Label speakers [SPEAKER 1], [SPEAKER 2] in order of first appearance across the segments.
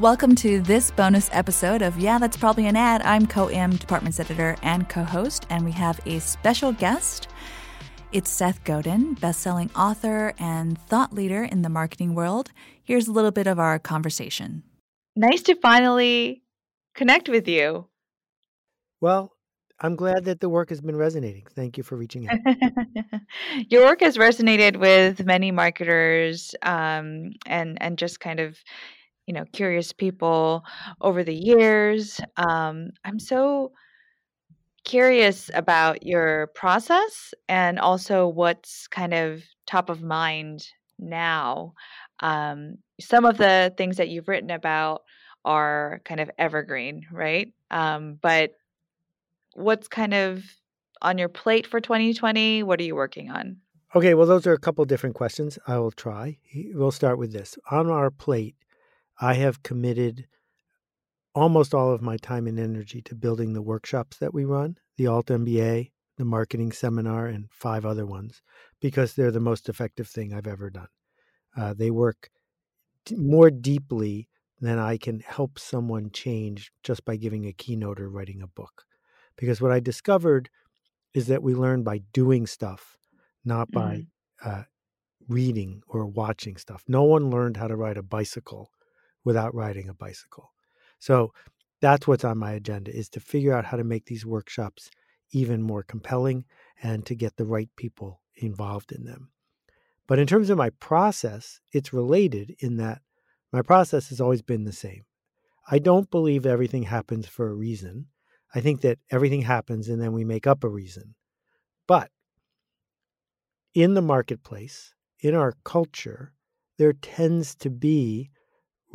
[SPEAKER 1] Welcome to this bonus episode of Yeah, That's Probably an Ad. I'm Co-Am Departments Editor and co-host, and we have a special guest. It's Seth Godin, best-selling author and thought leader in the marketing world. Here's a little bit of our conversation. Nice to finally connect with you.
[SPEAKER 2] Well, I'm glad that the work has been resonating. Thank you for reaching out.
[SPEAKER 1] Your work has resonated with many marketers um, and and just kind of you know curious people over the years um, i'm so curious about your process and also what's kind of top of mind now. Um, some of the things that you've written about are kind of evergreen right? Um, but what's kind of on your plate for 2020 what are you working on?
[SPEAKER 2] Okay well those are a couple different questions. I will try. We'll start with this. On our plate I have committed almost all of my time and energy to building the workshops that we run, the Alt MBA, the marketing seminar, and five other ones, because they're the most effective thing I've ever done. Uh, they work d- more deeply than I can help someone change just by giving a keynote or writing a book. Because what I discovered is that we learn by doing stuff, not by mm-hmm. uh, reading or watching stuff. No one learned how to ride a bicycle without riding a bicycle. So that's what's on my agenda is to figure out how to make these workshops even more compelling and to get the right people involved in them. But in terms of my process, it's related in that my process has always been the same. I don't believe everything happens for a reason. I think that everything happens and then we make up a reason. But in the marketplace, in our culture, there tends to be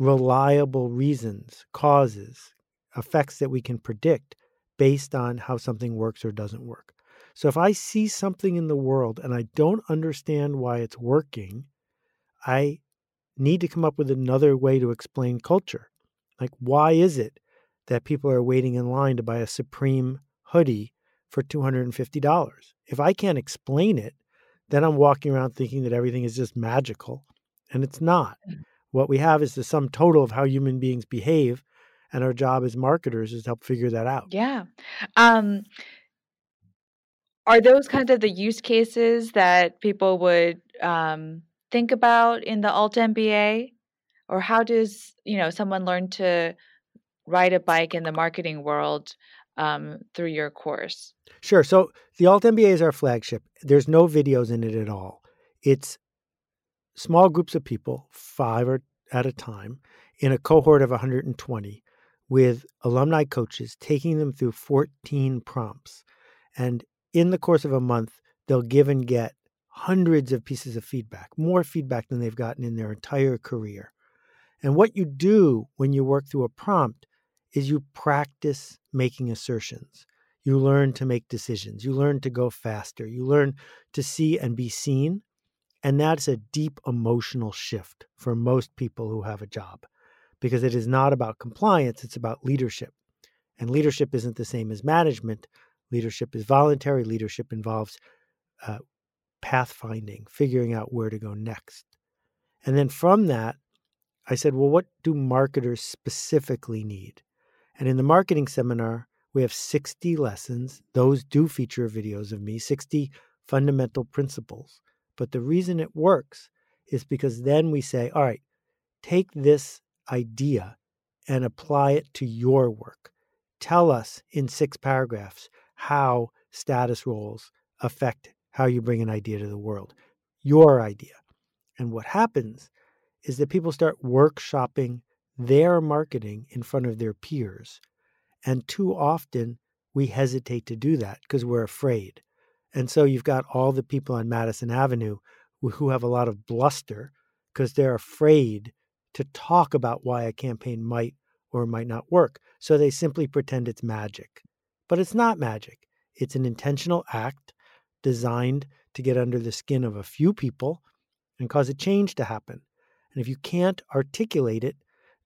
[SPEAKER 2] reliable reasons, causes, effects that we can predict based on how something works or doesn't work. So if I see something in the world and I don't understand why it's working, I need to come up with another way to explain culture. Like, why is it that people are waiting in line to buy a Supreme hoodie for $250? If I can't explain it, then I'm walking around thinking that everything is just magical, and it's not. Mm. What we have is the sum total of how human beings behave, and our job as marketers is to help figure that out.
[SPEAKER 1] Yeah. Um, are those kind of the use cases that people would um, think about in the alt MBA? Or how does you know someone learn to ride a bike in the marketing world um, through your course?
[SPEAKER 2] Sure. So the Alt MBA is our flagship. There's no videos in it at all. It's small groups of people, five or at a time, in a cohort of 120 with alumni coaches taking them through 14 prompts. And in the course of a month, they'll give and get hundreds of pieces of feedback, more feedback than they've gotten in their entire career. And what you do when you work through a prompt is you practice making assertions. You learn to make decisions. You learn to go faster. You learn to see and be seen and that's a deep emotional shift for most people who have a job because it is not about compliance, it's about leadership. And leadership isn't the same as management. Leadership is voluntary, leadership involves uh, pathfinding, figuring out where to go next. And then from that, I said, well, what do marketers specifically need? And in the marketing seminar, we have 60 lessons. Those do feature videos of me, 60 fundamental principles. But the reason it works is because then we say, all right, take this idea and apply it to your work. Tell us in six paragraphs how status roles affect how you bring an idea to the world, your idea. And what happens is that people start workshopping their marketing in front of their peers. And too often we hesitate to do that because we're afraid. And so you've got all the people on Madison Avenue who have a lot of bluster because they're afraid to talk about why a campaign might or might not work. So they simply pretend it's magic. But it's not magic, it's an intentional act designed to get under the skin of a few people and cause a change to happen. And if you can't articulate it,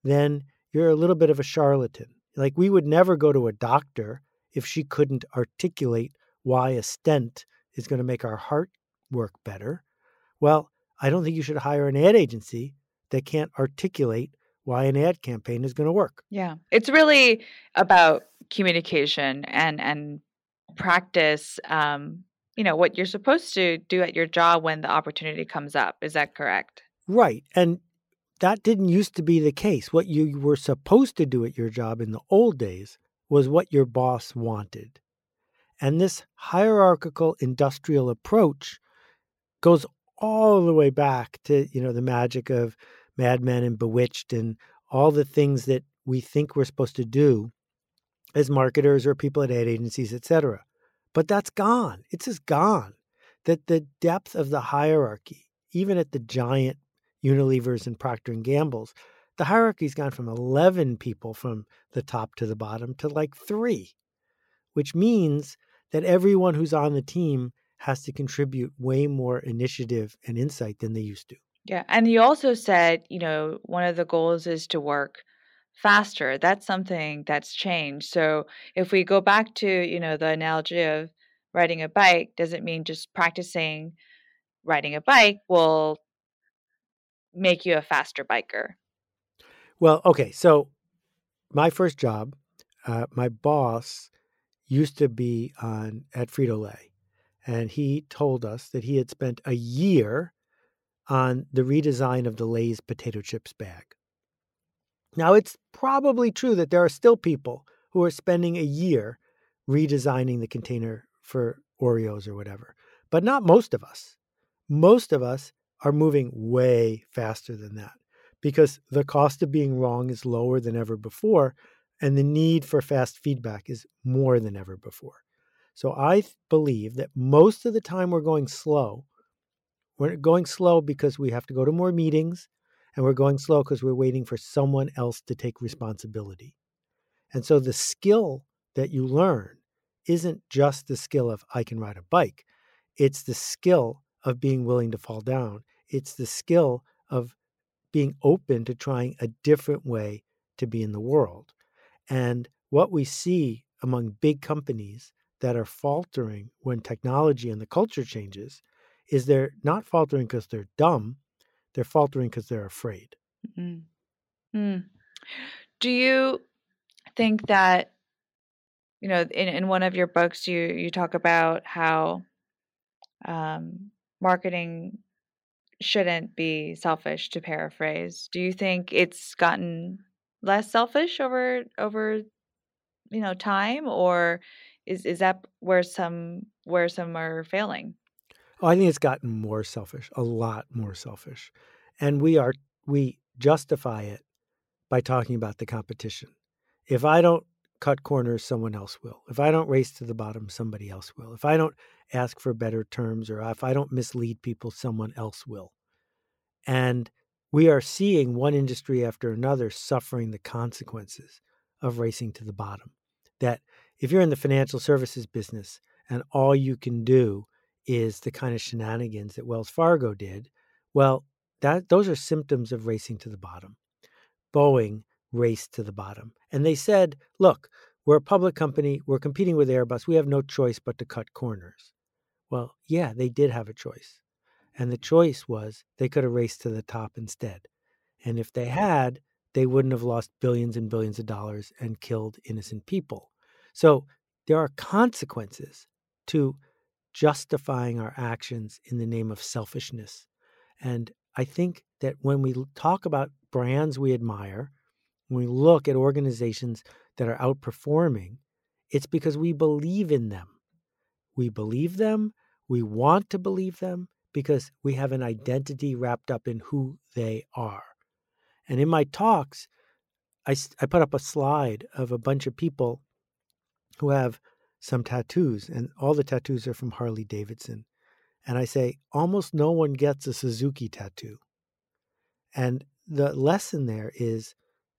[SPEAKER 2] then you're a little bit of a charlatan. Like we would never go to a doctor if she couldn't articulate why a stent is going to make our heart work better. Well, I don't think you should hire an ad agency that can't articulate why an ad campaign is going to work.
[SPEAKER 1] Yeah. It's really about communication and and practice um you know what you're supposed to do at your job when the opportunity comes up. Is that correct?
[SPEAKER 2] Right. And that didn't used to be the case. What you were supposed to do at your job in the old days was what your boss wanted. And this hierarchical industrial approach goes all the way back to, you know, the magic of Mad Men and Bewitched and all the things that we think we're supposed to do as marketers or people at ad agencies, et cetera. But that's gone. It's just gone. That the depth of the hierarchy, even at the giant Unilevers and Procter and Gambles, the hierarchy's gone from 11 people from the top to the bottom to like three, which means that everyone who's on the team has to contribute way more initiative and insight than they used to.
[SPEAKER 1] Yeah. And you also said, you know, one of the goals is to work faster. That's something that's changed. So if we go back to, you know, the analogy of riding a bike, does it mean just practicing riding a bike will make you a faster biker?
[SPEAKER 2] Well, okay. So my first job, uh, my boss used to be on at Frito Lay, and he told us that he had spent a year on the redesign of the Lay's potato chips bag. Now, it's probably true that there are still people who are spending a year redesigning the container for Oreos or whatever, but not most of us. Most of us are moving way faster than that because the cost of being wrong is lower than ever before, and the need for fast feedback is more than ever before. So I believe that most of the time we're going slow. We're going slow because we have to go to more meetings and we're going slow because we're waiting for someone else to take responsibility. And so the skill that you learn isn't just the skill of I can ride a bike, it's the skill of being willing to fall down. It's the skill of being open to trying a different way to be in the world. And what we see among big companies that are faltering when technology and the culture changes is they're not faltering because they're dumb, they're faltering because they're afraid.
[SPEAKER 1] Mm-hmm. Mm. Do you think that you know in, in one of your books you you talk about how um, marketing shouldn't be selfish to paraphrase do you think it's gotten less selfish over over you know time or is is that where some where some are failing
[SPEAKER 2] Oh, I think it's gotten more selfish, a lot more selfish. And we are we justify it by talking about the competition. If I don't cut corners, someone else will. If I don't race to the bottom, somebody else will. If I don't ask for better terms or if I don't mislead people, someone else will. And we are seeing one industry after another suffering the consequences of racing to the bottom. That if you're in the financial services business and all you can do is the kind of shenanigans that Wells Fargo did, well, that those are symptoms of racing to the bottom. Boeing raced to the bottom. And they said, look, we're a public company, we're competing with Airbus, we have no choice but to cut corners. Well, yeah, they did have a choice. And the choice was they could have raced to the top instead. And if they had, they wouldn't have lost billions and billions of dollars and killed innocent people. So there are consequences to justifying our actions in the name of selfishness. And I think that when we talk about brands we admire, when we look at organizations that are outperforming, it's because we believe in them. We believe them, we want to believe them because we have an identity wrapped up in who they are. And in my talks, I, I put up a slide of a bunch of people who have some tattoos, and all the tattoos are from Harley Davidson. And I say, almost no one gets a Suzuki tattoo. And the lesson there is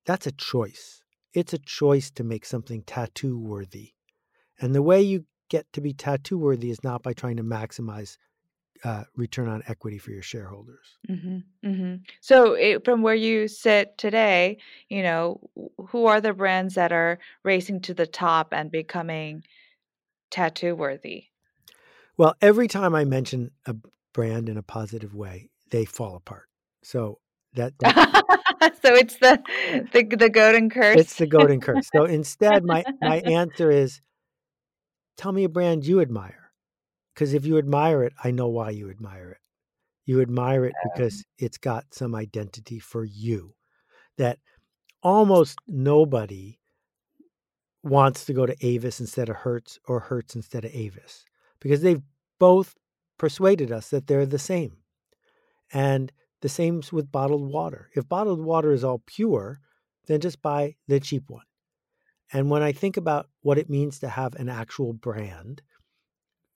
[SPEAKER 2] that's a choice. It's a choice to make something tattoo worthy. And the way you get to be tattoo worthy is not by trying to maximize uh, return on equity for your shareholders.
[SPEAKER 1] Mm-hmm, mm-hmm. So, it, from where you sit today, you know, who are the brands that are racing to the top and becoming tattoo worthy?
[SPEAKER 2] Well, every time I mention a brand in a positive way, they fall apart. So that,
[SPEAKER 1] that so it's the the the golden curse.
[SPEAKER 2] It's the golden curse. So instead, my my answer is, tell me a brand you admire because if you admire it, I know why you admire it. You admire it because it's got some identity for you that almost nobody wants to go to Avis instead of Hertz or Hertz instead of Avis because they've both persuaded us that they're the same. And the same's with bottled water. If bottled water is all pure, then just buy the cheap one. And when I think about what it means to have an actual brand,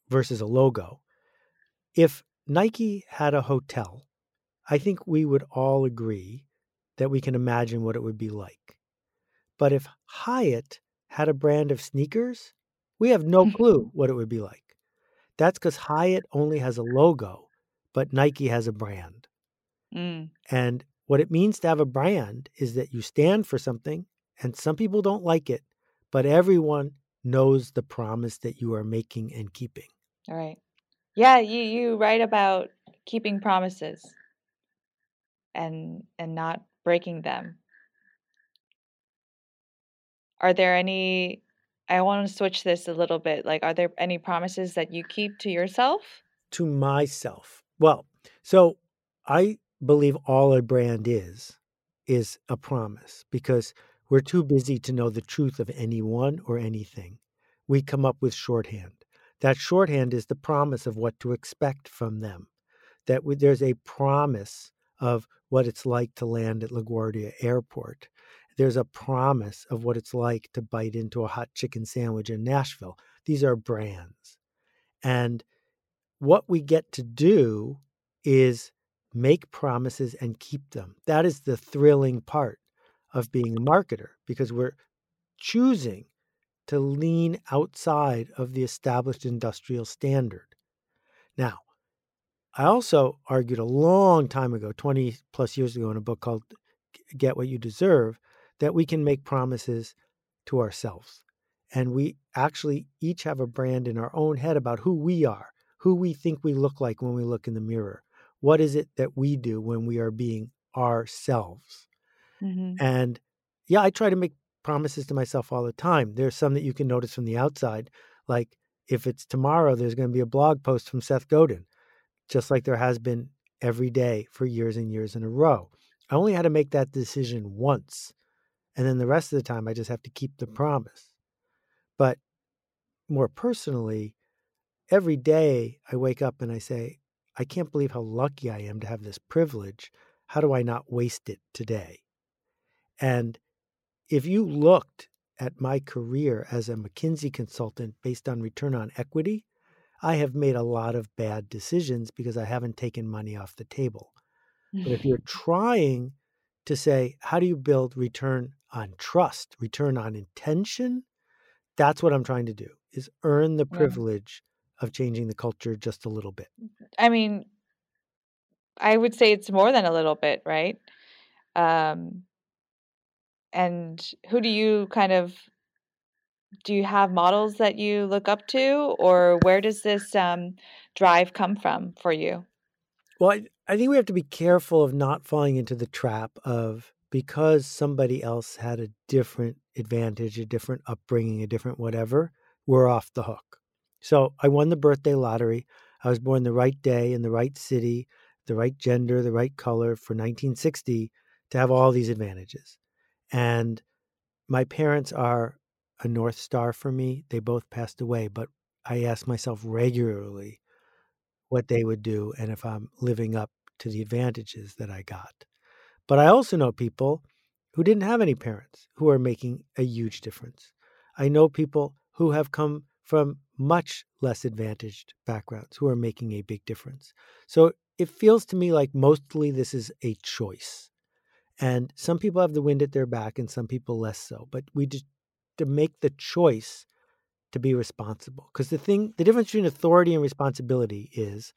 [SPEAKER 2] versus a logo. If Nike had a hotel, I think we would all agree that we can imagine what it would be like. But if Hyatt had a brand of sneakers, we have no clue what it would be like. That's because Hyatt only has a logo, but Nike has a brand. Mm. And what it means to have a brand is that you stand for something, and some people don't like it, but everyone knows the promise that you are making and keeping.
[SPEAKER 1] Right. Yeah, you you write about keeping promises and and not breaking them. Are there any I want to switch this a little bit. Like are there any promises that you keep to yourself?
[SPEAKER 2] To myself. Well, so I believe all a brand is is a promise because we're too busy to know the truth of anyone or anything. We come up with shorthand. That shorthand is the promise of what to expect from them. That there's a promise of what it's like to land at LaGuardia Airport. There's a promise of what it's like to bite into a hot chicken sandwich in Nashville. These are brands. And what we get to do is make promises and keep them. That is the thrilling part of being a marketer because we're choosing to lean outside of the established industrial standard. Now, I also argued a long time ago, 20 plus years ago, in a book called Get What You Deserve, that we can make promises to ourselves. And we actually each have a brand in our own head about who we are, who we think we look like when we look in the mirror. What is it that we do when we are being ourselves? Mm-hmm. And yeah, I try to make promises to myself all the time. There's some that you can notice from the outside, like if it's tomorrow, there's going to be a blog post from Seth Godin, just like there has been every day for years and years in a row. I only had to make that decision once. And then the rest of the time, I just have to keep the promise. But more personally, every day I wake up and I say, I can't believe how lucky I am to have this privilege. How do I not waste it today? And if you looked at my career as a McKinsey consultant based on return on equity, I have made a lot of bad decisions because I haven't taken money off the table. But if you're trying to say, how do you build return on trust, return on intention? That's what I'm trying to do is earn the privilege yeah. of changing the culture just a little bit.
[SPEAKER 1] I mean, I would say it's more than a little bit, right? Um, and who do you kind of do you have models that you look up to? Or where does this um, drive come from for you?
[SPEAKER 2] Well I, I think we have to be careful of not falling into the trap of because somebody else had a different advantage a different upbringing a different whatever we're off the hook. So i won the birthday lottery. I was born the right day in the right city the right gender, the right color for 1960 to have all these advantages. And my parents are a North Star for me. They both passed away, but I ask myself regularly what they would do and if I'm living up to the advantages that I got. But I also know people who didn't have any parents who are making a huge difference. I know people who have come from much less advantaged backgrounds who are making a big difference. So it feels to me like mostly this is a choice. And some people have the wind at their back and some people less so. But we just to make the choice to be responsible. Because the thing, the difference between authority and responsibility is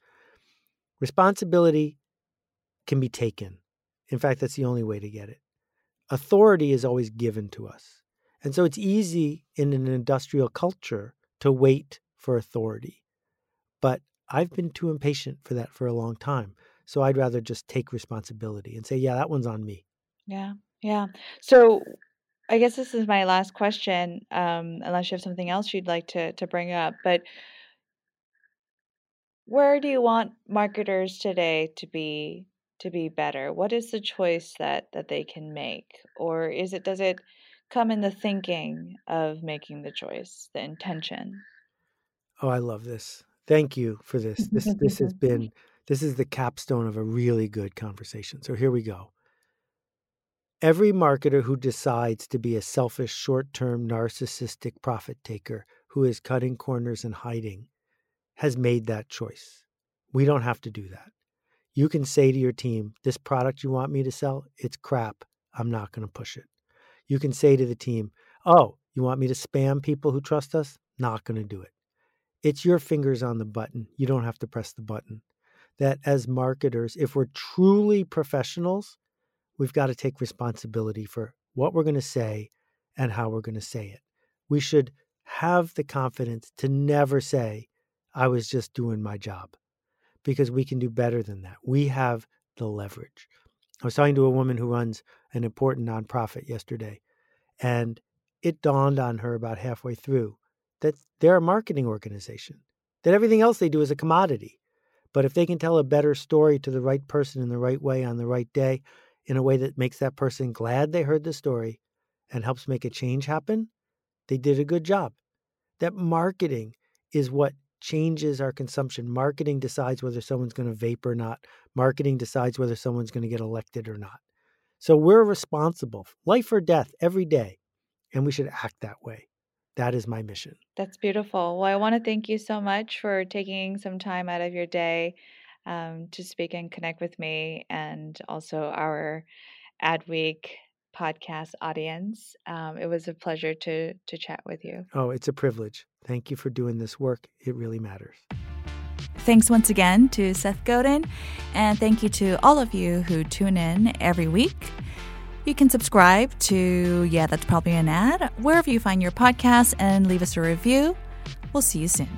[SPEAKER 2] responsibility can be taken. In fact, that's the only way to get it. Authority is always given to us. And so it's easy in an industrial culture to wait for authority. But I've been too impatient for that for a long time. So I'd rather just take responsibility and say, yeah, that one's on me.
[SPEAKER 1] Yeah. Yeah. So I guess this is my last question, um, unless you have something else you'd like to to bring up. But where do you want marketers today to be to be better? What is the choice that that they can make, or is it does it come in the thinking of making the choice, the intention?
[SPEAKER 2] Oh, I love this. Thank you for this. This this has been this is the capstone of a really good conversation. So here we go. Every marketer who decides to be a selfish, short term, narcissistic profit taker who is cutting corners and hiding has made that choice. We don't have to do that. You can say to your team, This product you want me to sell, it's crap. I'm not going to push it. You can say to the team, Oh, you want me to spam people who trust us? Not going to do it. It's your fingers on the button. You don't have to press the button. That as marketers, if we're truly professionals, we've got to take responsibility for what we're going to say and how we're going to say it. We should have the confidence to never say, I was just doing my job, because we can do better than that. We have the leverage. I was talking to a woman who runs an important nonprofit yesterday, and it dawned on her about halfway through that they're a marketing organization, that everything else they do is a commodity. But if they can tell a better story to the right person in the right way on the right day, in a way that makes that person glad they heard the story and helps make a change happen, they did a good job. That marketing is what changes our consumption. Marketing decides whether someone's going to vape or not. Marketing decides whether someone's going to get elected or not. So we're responsible, life or death, every day, and we should act that way. That is my mission.
[SPEAKER 1] That's beautiful. Well, I want to thank you so much for taking some time out of your day um, to speak and connect with me and also our Adweek podcast audience. Um, it was a pleasure to to chat with you.
[SPEAKER 2] Oh, it's a privilege. Thank you for doing this work. It really matters.
[SPEAKER 3] Thanks once again to Seth Godin, and thank you to all of you who tune in every week. You can subscribe to Yeah, That's Probably an Ad, wherever you find your podcast, and leave us a review. We'll see you soon.